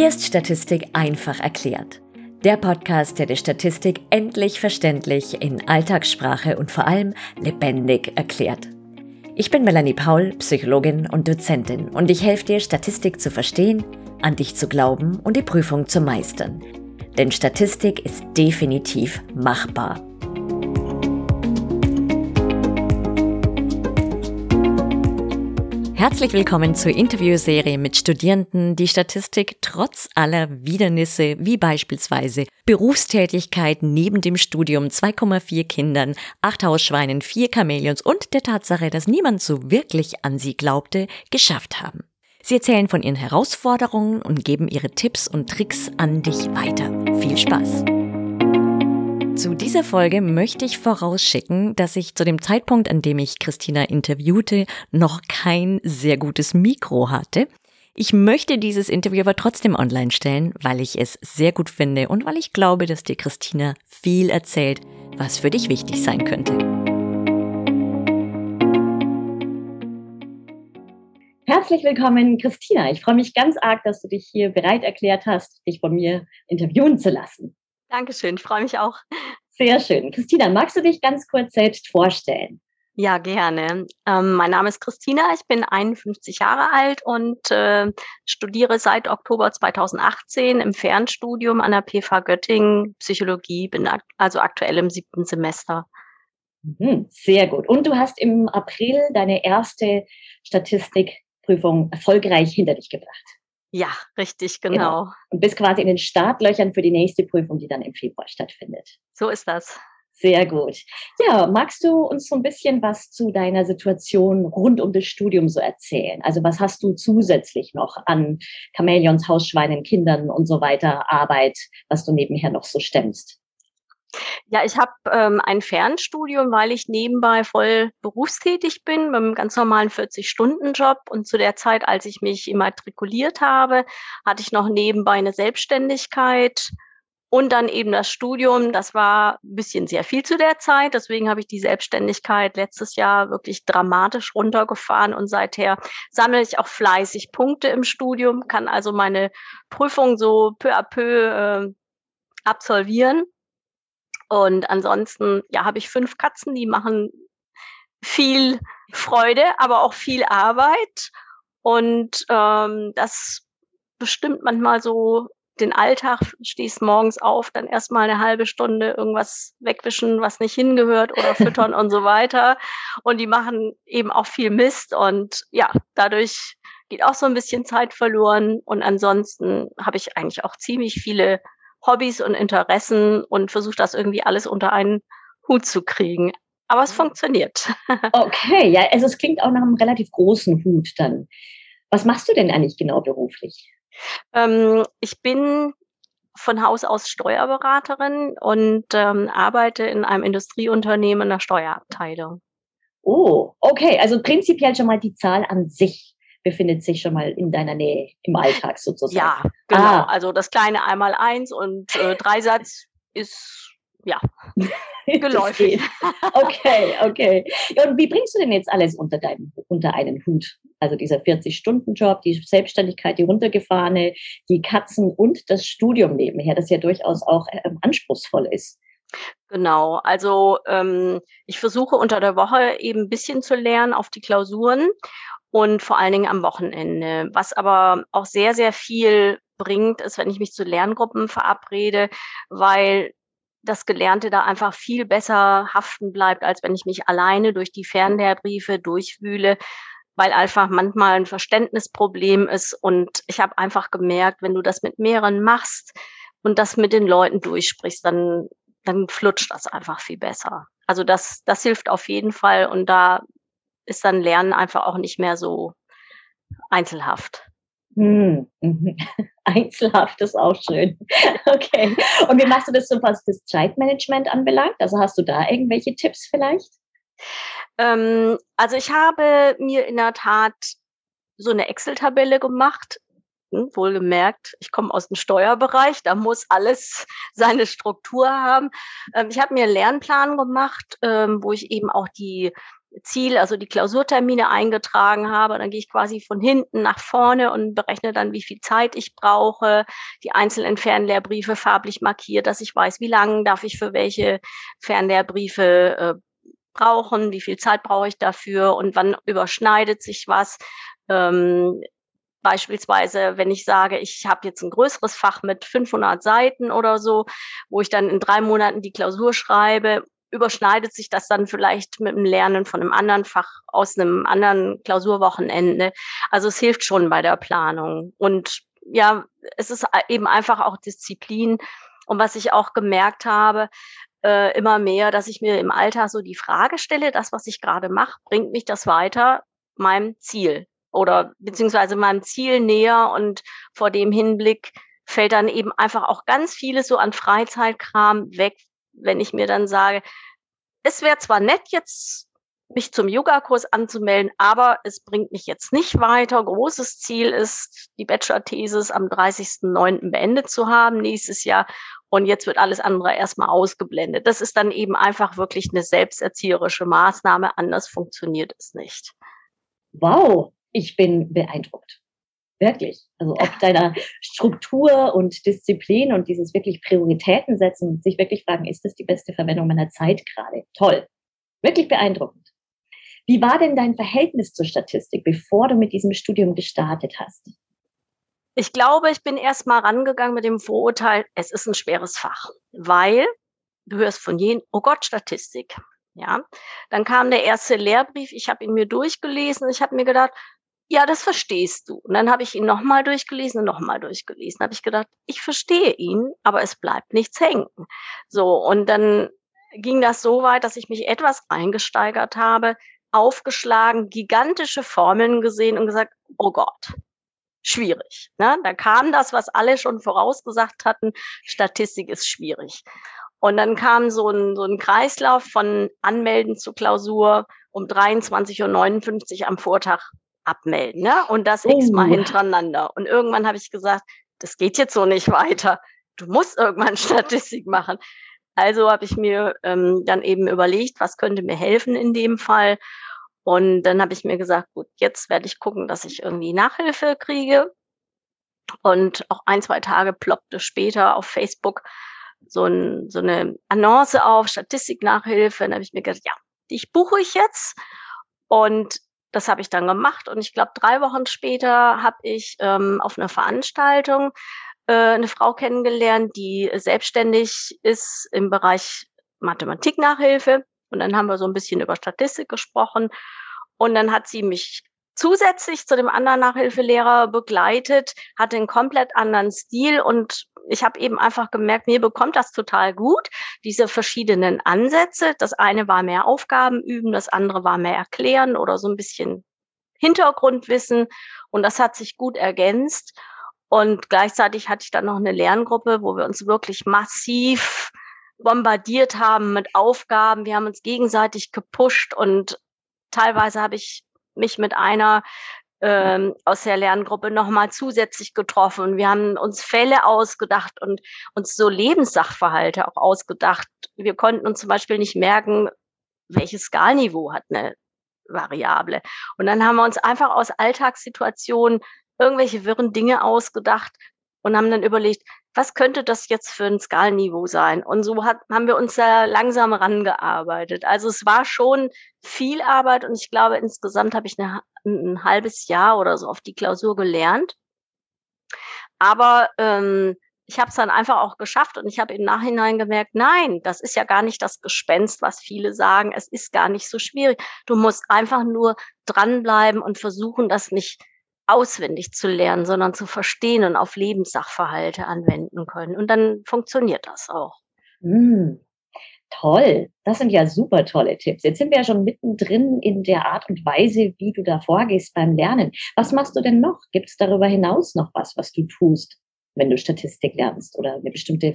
Hier ist Statistik einfach erklärt. Der Podcast, der die Statistik endlich verständlich in Alltagssprache und vor allem lebendig erklärt. Ich bin Melanie Paul, Psychologin und Dozentin und ich helfe dir, Statistik zu verstehen, an dich zu glauben und die Prüfung zu meistern. Denn Statistik ist definitiv machbar. Herzlich willkommen zur Interviewserie mit Studierenden, die Statistik trotz aller Widernisse wie beispielsweise Berufstätigkeit neben dem Studium 2,4 Kindern, 8 Hausschweinen, 4 Chamäleons und der Tatsache, dass niemand so wirklich an sie glaubte, geschafft haben. Sie erzählen von ihren Herausforderungen und geben ihre Tipps und Tricks an dich weiter. Viel Spaß! Zu dieser Folge möchte ich vorausschicken, dass ich zu dem Zeitpunkt, an dem ich Christina interviewte, noch kein sehr gutes Mikro hatte. Ich möchte dieses Interview aber trotzdem online stellen, weil ich es sehr gut finde und weil ich glaube, dass dir Christina viel erzählt, was für dich wichtig sein könnte. Herzlich willkommen, Christina. Ich freue mich ganz arg, dass du dich hier bereit erklärt hast, dich von mir interviewen zu lassen. Dankeschön, ich freue mich auch. Sehr schön. Christina, magst du dich ganz kurz selbst vorstellen? Ja, gerne. Ähm, mein Name ist Christina, ich bin 51 Jahre alt und äh, studiere seit Oktober 2018 im Fernstudium an der PFA Göttingen Psychologie, bin ak also aktuell im siebten Semester. Mhm, sehr gut. Und du hast im April deine erste Statistikprüfung erfolgreich hinter dich gebracht. Ja, richtig, genau. genau. Und bist quasi in den Startlöchern für die nächste Prüfung, die dann im Februar stattfindet. So ist das. Sehr gut. Ja, magst du uns so ein bisschen was zu deiner Situation rund um das Studium so erzählen? Also was hast du zusätzlich noch an Chamäleons, Hausschweinen, Kindern und so weiter Arbeit, was du nebenher noch so stemmst? Ja, ich habe ähm, ein Fernstudium, weil ich nebenbei voll berufstätig bin, mit einem ganz normalen 40-Stunden-Job. Und zu der Zeit, als ich mich immatrikuliert habe, hatte ich noch nebenbei eine Selbstständigkeit und dann eben das Studium. Das war ein bisschen sehr viel zu der Zeit. Deswegen habe ich die Selbstständigkeit letztes Jahr wirklich dramatisch runtergefahren und seither sammle ich auch fleißig Punkte im Studium, kann also meine Prüfung so peu à peu äh, absolvieren. Und ansonsten, ja, habe ich fünf Katzen, die machen viel Freude, aber auch viel Arbeit. Und ähm, das bestimmt manchmal so den Alltag, stehst morgens auf, dann erstmal eine halbe Stunde irgendwas wegwischen, was nicht hingehört oder füttern und so weiter. Und die machen eben auch viel Mist und ja, dadurch geht auch so ein bisschen Zeit verloren. Und ansonsten habe ich eigentlich auch ziemlich viele Hobbys und Interessen und versuche das irgendwie alles unter einen Hut zu kriegen. Aber es mhm. funktioniert. Okay, ja, also es klingt auch nach einem relativ großen Hut dann. Was machst du denn eigentlich genau beruflich? Ähm, ich bin von Haus aus Steuerberaterin und ähm, arbeite in einem Industrieunternehmen in der Steuerabteilung. Oh, okay. Also prinzipiell schon mal die Zahl an sich befindet sich schon mal in deiner Nähe im Alltag sozusagen. Ja, genau. Ah. Also das kleine einmal eins und äh, Dreisatz ist ja geläufig. okay, okay. Und wie bringst du denn jetzt alles unter, deinen, unter einen Hut? Also dieser 40-Stunden-Job, die Selbstständigkeit, die runtergefahrene, die Katzen und das Studium nebenher, das ja durchaus auch ähm, anspruchsvoll ist. Genau, also ähm, ich versuche unter der Woche eben ein bisschen zu lernen auf die Klausuren und vor allen Dingen am Wochenende. Was aber auch sehr, sehr viel bringt, ist, wenn ich mich zu Lerngruppen verabrede, weil das Gelernte da einfach viel besser haften bleibt, als wenn ich mich alleine durch die Fernlehrbriefe durchwühle, weil einfach manchmal ein Verständnisproblem ist. Und ich habe einfach gemerkt, wenn du das mit mehreren machst und das mit den Leuten durchsprichst, dann, dann flutscht das einfach viel besser. Also das, das hilft auf jeden Fall. Und da ist dann Lernen einfach auch nicht mehr so einzelhaft. Hm. Mhm. Einzelhaft ist auch schön. Okay. Und wie machst du das so, was das Zeitmanagement anbelangt? Also hast du da irgendwelche Tipps vielleicht? Ähm, also ich habe mir in der Tat so eine Excel-Tabelle gemacht. Hm, wohlgemerkt, ich komme aus dem Steuerbereich, da muss alles seine Struktur haben. Ähm, ich habe mir einen Lernplan gemacht, ähm, wo ich eben auch die Ziel, also die Klausurtermine eingetragen habe. Dann gehe ich quasi von hinten nach vorne und berechne dann, wie viel Zeit ich brauche, die einzelnen Fernlehrbriefe farblich markiert, dass ich weiß, wie lange darf ich für welche Fernlehrbriefe äh, brauchen, wie viel Zeit brauche ich dafür und wann überschneidet sich was. Ähm, Beispielsweise, wenn ich sage, ich habe jetzt ein größeres Fach mit 500 Seiten oder so, wo ich dann in drei Monaten die Klausur schreibe, überschneidet sich das dann vielleicht mit dem Lernen von einem anderen Fach aus einem anderen Klausurwochenende. Also es hilft schon bei der Planung. Und ja, es ist eben einfach auch Disziplin. Und was ich auch gemerkt habe, äh, immer mehr, dass ich mir im Alltag so die Frage stelle, das, was ich gerade mache, bringt mich das weiter meinem Ziel oder beziehungsweise meinem Ziel näher und vor dem Hinblick fällt dann eben einfach auch ganz vieles so an Freizeitkram weg, wenn ich mir dann sage, es wäre zwar nett jetzt mich zum Yogakurs anzumelden, aber es bringt mich jetzt nicht weiter. Großes Ziel ist, die Bachelor-Thesis am 30.09. beendet zu haben nächstes Jahr. Und jetzt wird alles andere erstmal ausgeblendet. Das ist dann eben einfach wirklich eine selbsterzieherische Maßnahme. Anders funktioniert es nicht. Wow, ich bin beeindruckt. Wirklich. Also ob deiner Struktur und Disziplin und dieses wirklich Prioritäten setzen und sich wirklich fragen, ist das die beste Verwendung meiner Zeit gerade? Toll. Wirklich beeindruckend. Wie war denn dein Verhältnis zur Statistik, bevor du mit diesem Studium gestartet hast? Ich glaube, ich bin erst mal rangegangen mit dem Vorurteil, es ist ein schweres Fach, weil du hörst von jedem, oh Gott, Statistik. Ja, dann kam der erste Lehrbrief, ich habe ihn mir durchgelesen, ich habe mir gedacht, ja, das verstehst du. Und dann habe ich ihn nochmal durchgelesen und nochmal durchgelesen. Habe ich gedacht, ich verstehe ihn, aber es bleibt nichts hängen. So, und dann ging das so weit, dass ich mich etwas reingesteigert habe, aufgeschlagen, gigantische Formeln gesehen und gesagt, oh Gott, schwierig. Ne? Da kam das, was alle schon vorausgesagt hatten, Statistik ist schwierig. Und dann kam so ein, so ein Kreislauf von Anmelden zur Klausur um 23.59 Uhr am Vortag abmelden. Ne? Und das oh. x-mal hintereinander. Und irgendwann habe ich gesagt, das geht jetzt so nicht weiter. Du musst irgendwann Statistik machen. Also habe ich mir ähm, dann eben überlegt, was könnte mir helfen in dem Fall. Und dann habe ich mir gesagt, gut, jetzt werde ich gucken, dass ich irgendwie Nachhilfe kriege. Und auch ein, zwei Tage ploppte später auf Facebook so, ein, so eine Annonce auf, Statistiknachhilfe. Dann habe ich mir gedacht, ja, dich buche ich jetzt. Und das habe ich dann gemacht. Und ich glaube, drei Wochen später habe ich ähm, auf einer Veranstaltung äh, eine Frau kennengelernt, die selbstständig ist im Bereich Mathematiknachhilfe. Und dann haben wir so ein bisschen über Statistik gesprochen. Und dann hat sie mich zusätzlich zu dem anderen Nachhilfelehrer begleitet, hatte einen komplett anderen Stil und ich habe eben einfach gemerkt, mir bekommt das total gut, diese verschiedenen Ansätze. Das eine war mehr Aufgaben üben, das andere war mehr erklären oder so ein bisschen Hintergrundwissen und das hat sich gut ergänzt. Und gleichzeitig hatte ich dann noch eine Lerngruppe, wo wir uns wirklich massiv bombardiert haben mit Aufgaben. Wir haben uns gegenseitig gepusht und teilweise habe ich mich mit einer ähm, aus der Lerngruppe nochmal zusätzlich getroffen. Wir haben uns Fälle ausgedacht und uns so Lebenssachverhalte auch ausgedacht. Wir konnten uns zum Beispiel nicht merken, welches Skalniveau hat eine Variable. Und dann haben wir uns einfach aus Alltagssituationen irgendwelche wirren Dinge ausgedacht und haben dann überlegt, was könnte das jetzt für ein Skalenniveau sein? Und so hat, haben wir uns da langsam rangearbeitet. Also es war schon viel Arbeit und ich glaube, insgesamt habe ich eine, ein halbes Jahr oder so auf die Klausur gelernt. Aber ähm, ich habe es dann einfach auch geschafft und ich habe im Nachhinein gemerkt, nein, das ist ja gar nicht das Gespenst, was viele sagen. Es ist gar nicht so schwierig. Du musst einfach nur dranbleiben und versuchen, das nicht auswendig zu lernen, sondern zu verstehen und auf Lebenssachverhalte anwenden können. Und dann funktioniert das auch. Mm, toll, das sind ja super tolle Tipps. Jetzt sind wir ja schon mittendrin in der Art und Weise, wie du da vorgehst beim Lernen. Was machst du denn noch? Gibt es darüber hinaus noch was, was du tust, wenn du Statistik lernst oder eine bestimmte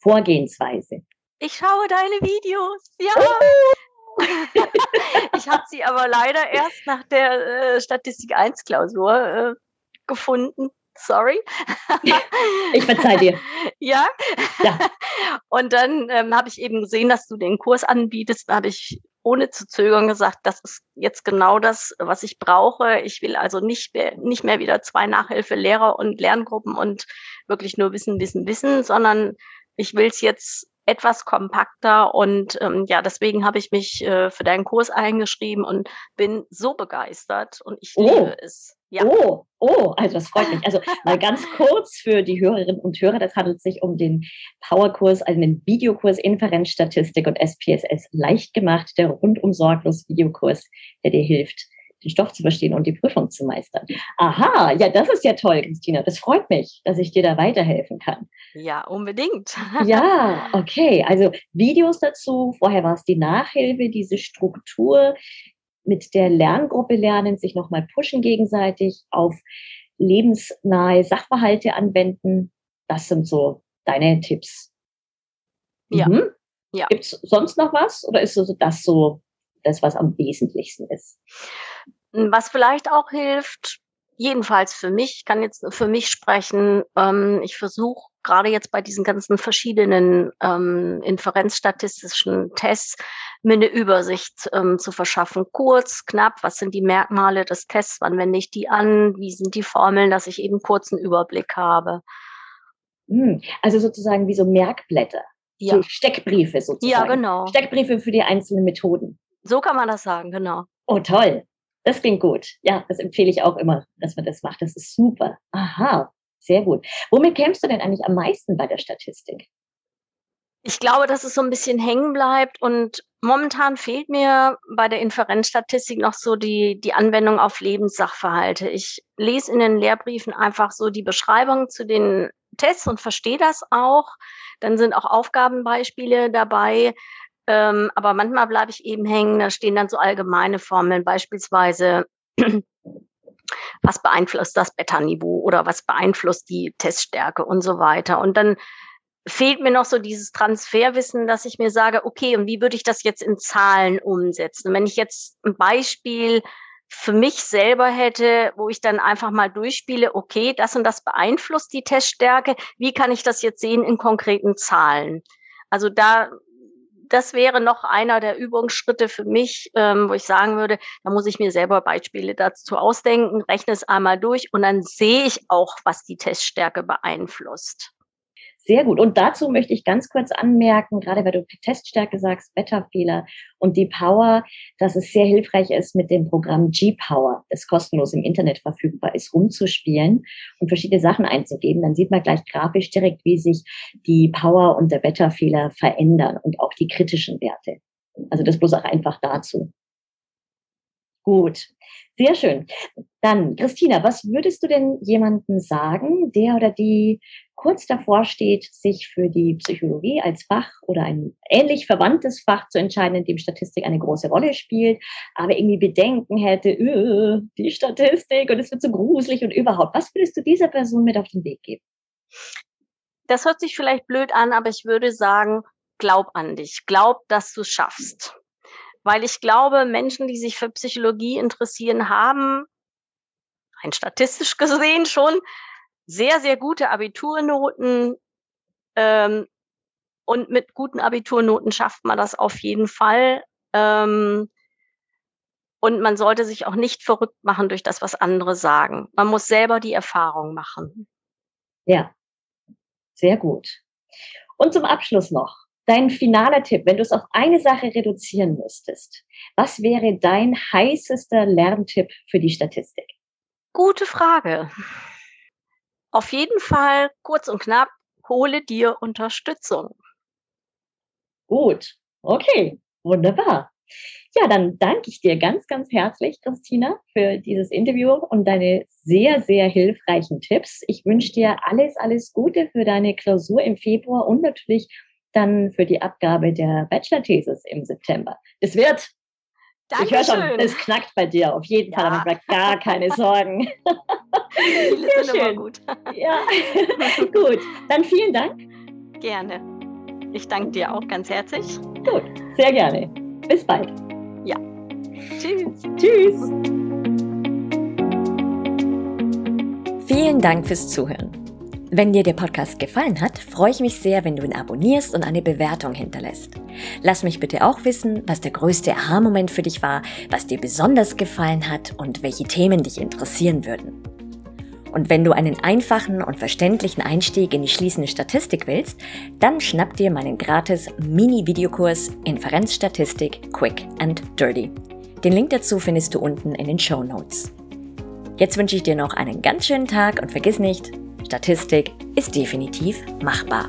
Vorgehensweise? Ich schaue deine Videos. Ja. Ich habe sie aber leider erst nach der äh, Statistik 1 Klausur äh, gefunden. Sorry. ich verzeih dir. Ja. ja. Und dann ähm, habe ich eben gesehen, dass du den Kurs anbietest. Da habe ich ohne zu zögern gesagt, das ist jetzt genau das, was ich brauche. Ich will also nicht mehr, nicht mehr wieder zwei Nachhilfelehrer und Lerngruppen und wirklich nur Wissen, Wissen, Wissen, sondern ich will es jetzt etwas kompakter und ähm, ja, deswegen habe ich mich äh, für deinen Kurs eingeschrieben und bin so begeistert und ich oh. liebe es. Ja. Oh, oh, also das freut mich. Also mal ganz kurz für die Hörerinnen und Hörer, das handelt sich um den Powerkurs, also den Videokurs Inferenzstatistik und SPSS leicht gemacht, der rundum sorglos Videokurs, der dir hilft, den Stoff zu verstehen und die Prüfung zu meistern. Aha, ja, das ist ja toll, Christina. Das freut mich, dass ich dir da weiterhelfen kann. Ja, unbedingt. ja, okay. Also Videos dazu. Vorher war es die Nachhilfe, diese Struktur mit der Lerngruppe lernen, sich nochmal pushen gegenseitig, auf lebensnahe Sachverhalte anwenden. Das sind so deine Tipps. Ja. Mhm. ja. Gibt es sonst noch was oder ist das so das, was am wesentlichsten ist? Was vielleicht auch hilft, jedenfalls für mich, ich kann jetzt für mich sprechen, ähm, ich versuche gerade jetzt bei diesen ganzen verschiedenen ähm, inferenzstatistischen Tests mir eine Übersicht ähm, zu verschaffen. Kurz, knapp, was sind die Merkmale des Tests, wann wende ich die an, wie sind die Formeln, dass ich eben kurzen Überblick habe. Hm, also sozusagen wie so Merkblätter. Ja. So Steckbriefe sozusagen. Ja, genau. Steckbriefe für die einzelnen Methoden. So kann man das sagen, genau. Oh, toll. Das klingt gut. Ja, das empfehle ich auch immer, dass man das macht. Das ist super. Aha, sehr gut. Womit kämpfst du denn eigentlich am meisten bei der Statistik? Ich glaube, dass es so ein bisschen hängen bleibt und momentan fehlt mir bei der Inferenzstatistik noch so die, die Anwendung auf Lebenssachverhalte. Ich lese in den Lehrbriefen einfach so die Beschreibung zu den Tests und verstehe das auch. Dann sind auch Aufgabenbeispiele dabei. Ähm, aber manchmal bleibe ich eben hängen, da stehen dann so allgemeine Formeln, beispielsweise, was beeinflusst das Beta-Niveau oder was beeinflusst die Teststärke und so weiter. Und dann fehlt mir noch so dieses Transferwissen, dass ich mir sage, okay, und wie würde ich das jetzt in Zahlen umsetzen? Wenn ich jetzt ein Beispiel für mich selber hätte, wo ich dann einfach mal durchspiele, okay, das und das beeinflusst die Teststärke, wie kann ich das jetzt sehen in konkreten Zahlen? Also da das wäre noch einer der Übungsschritte für mich, ähm, wo ich sagen würde, da muss ich mir selber Beispiele dazu ausdenken, rechne es einmal durch und dann sehe ich auch, was die Teststärke beeinflusst. Sehr gut. Und dazu möchte ich ganz kurz anmerken, gerade weil du Teststärke sagst, Wetterfehler und die Power, dass es sehr hilfreich ist, mit dem Programm G-Power, das kostenlos im Internet verfügbar ist, rumzuspielen und verschiedene Sachen einzugeben. Dann sieht man gleich grafisch direkt, wie sich die Power und der Wetterfehler verändern und auch die kritischen Werte. Also das bloß auch einfach dazu. Gut, sehr schön. Dann, Christina, was würdest du denn jemandem sagen, der oder die kurz davor steht, sich für die Psychologie als Fach oder ein ähnlich verwandtes Fach zu entscheiden, in dem Statistik eine große Rolle spielt, aber irgendwie Bedenken hätte, öh, die Statistik und es wird so gruselig und überhaupt. Was würdest du dieser Person mit auf den Weg geben? Das hört sich vielleicht blöd an, aber ich würde sagen, glaub an dich, glaub, dass du schaffst. Weil ich glaube, Menschen, die sich für Psychologie interessieren, haben, rein statistisch gesehen schon, sehr, sehr gute Abiturnoten. Ähm, und mit guten Abiturnoten schafft man das auf jeden Fall. Ähm, und man sollte sich auch nicht verrückt machen durch das, was andere sagen. Man muss selber die Erfahrung machen. Ja, sehr gut. Und zum Abschluss noch dein finaler Tipp, wenn du es auf eine Sache reduzieren müsstest. Was wäre dein heißester Lerntipp für die Statistik? Gute Frage. Auf jeden Fall, kurz und knapp, hole dir Unterstützung. Gut, okay, wunderbar. Ja, dann danke ich dir ganz, ganz herzlich, Christina, für dieses Interview und deine sehr, sehr hilfreichen Tipps. Ich wünsche dir alles, alles Gute für deine Klausur im Februar und natürlich dann für die Abgabe der Bachelor-Thesis im September. Es wird Dankeschön. Ich höre schon, es knackt bei dir auf jeden Fall, ja. aber gar keine Sorgen. Sehr schön. gut. Ja, gut. Dann vielen Dank. Gerne. Ich danke dir auch ganz herzlich. Gut, sehr gerne. Bis bald. Ja. Tschüss. Tschüss. Vielen Dank fürs Zuhören. Wenn dir der Podcast gefallen hat, freue ich mich sehr, wenn du ihn abonnierst und eine Bewertung hinterlässt. Lass mich bitte auch wissen, was der größte Aha-Moment für dich war, was dir besonders gefallen hat und welche Themen dich interessieren würden. Und wenn du einen einfachen und verständlichen Einstieg in die schließende Statistik willst, dann schnapp dir meinen gratis Mini-Videokurs Inferenzstatistik Quick and Dirty. Den Link dazu findest du unten in den Show Notes. Jetzt wünsche ich dir noch einen ganz schönen Tag und vergiss nicht, Statistik ist definitiv machbar.